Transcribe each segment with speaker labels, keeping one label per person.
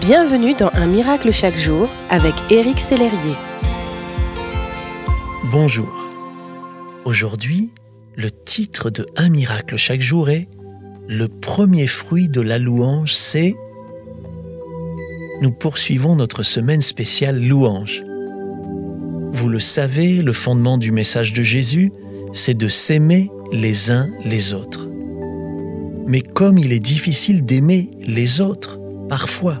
Speaker 1: Bienvenue dans Un miracle chaque jour avec Éric Sellerier.
Speaker 2: Bonjour. Aujourd'hui, le titre de Un miracle chaque jour est Le premier fruit de la louange, c'est Nous poursuivons notre semaine spéciale louange. Vous le savez, le fondement du message de Jésus, c'est de s'aimer les uns les autres. Mais comme il est difficile d'aimer les autres, parfois,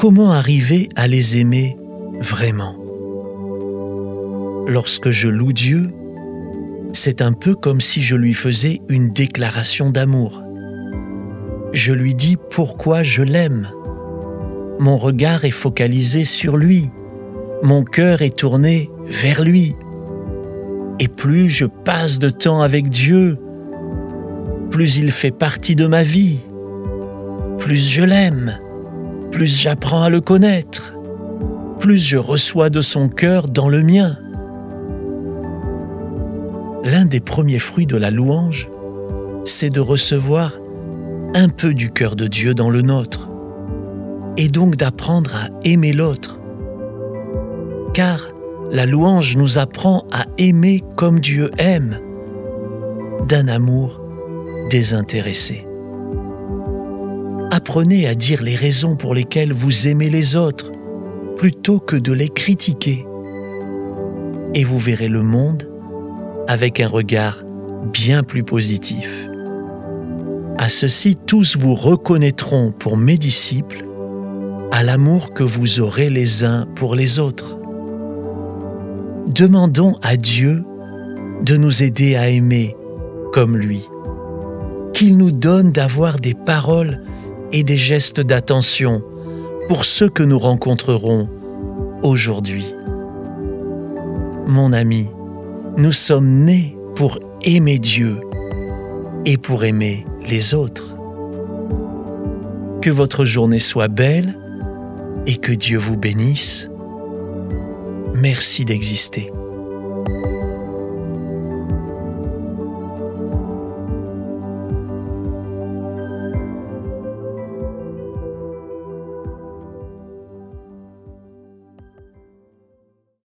Speaker 2: comment arriver à les aimer vraiment? Lorsque je loue Dieu, c'est un peu comme si je lui faisais une déclaration d'amour. Je lui dis pourquoi je l'aime. Mon regard est focalisé sur lui. Mon cœur est tourné vers lui. Et plus je passe de temps avec Dieu, plus il fait partie de ma vie, plus je l'aime plus j'apprends à le connaître, plus je reçois de son cœur dans le mien. L'un des premiers fruits de la louange, c'est de recevoir un peu du cœur de Dieu dans le nôtre, et donc d'apprendre à aimer l'autre. Car la louange nous apprend à aimer comme Dieu aime, d'un amour désintéressé. Apprenez à dire les raisons pour lesquelles vous aimez les autres plutôt que de les critiquer. Et vous verrez le monde avec un regard bien plus positif. À ceci, tous vous reconnaîtront pour mes disciples à l'amour que vous aurez les uns pour les autres. Demandons à Dieu de nous aider à aimer comme lui, qu'il nous donne d'avoir des paroles et des gestes d'attention pour ceux que nous rencontrerons aujourd'hui. Mon ami, nous sommes nés pour aimer Dieu et pour aimer les autres. Que votre journée soit belle et que Dieu vous bénisse. Merci d'exister.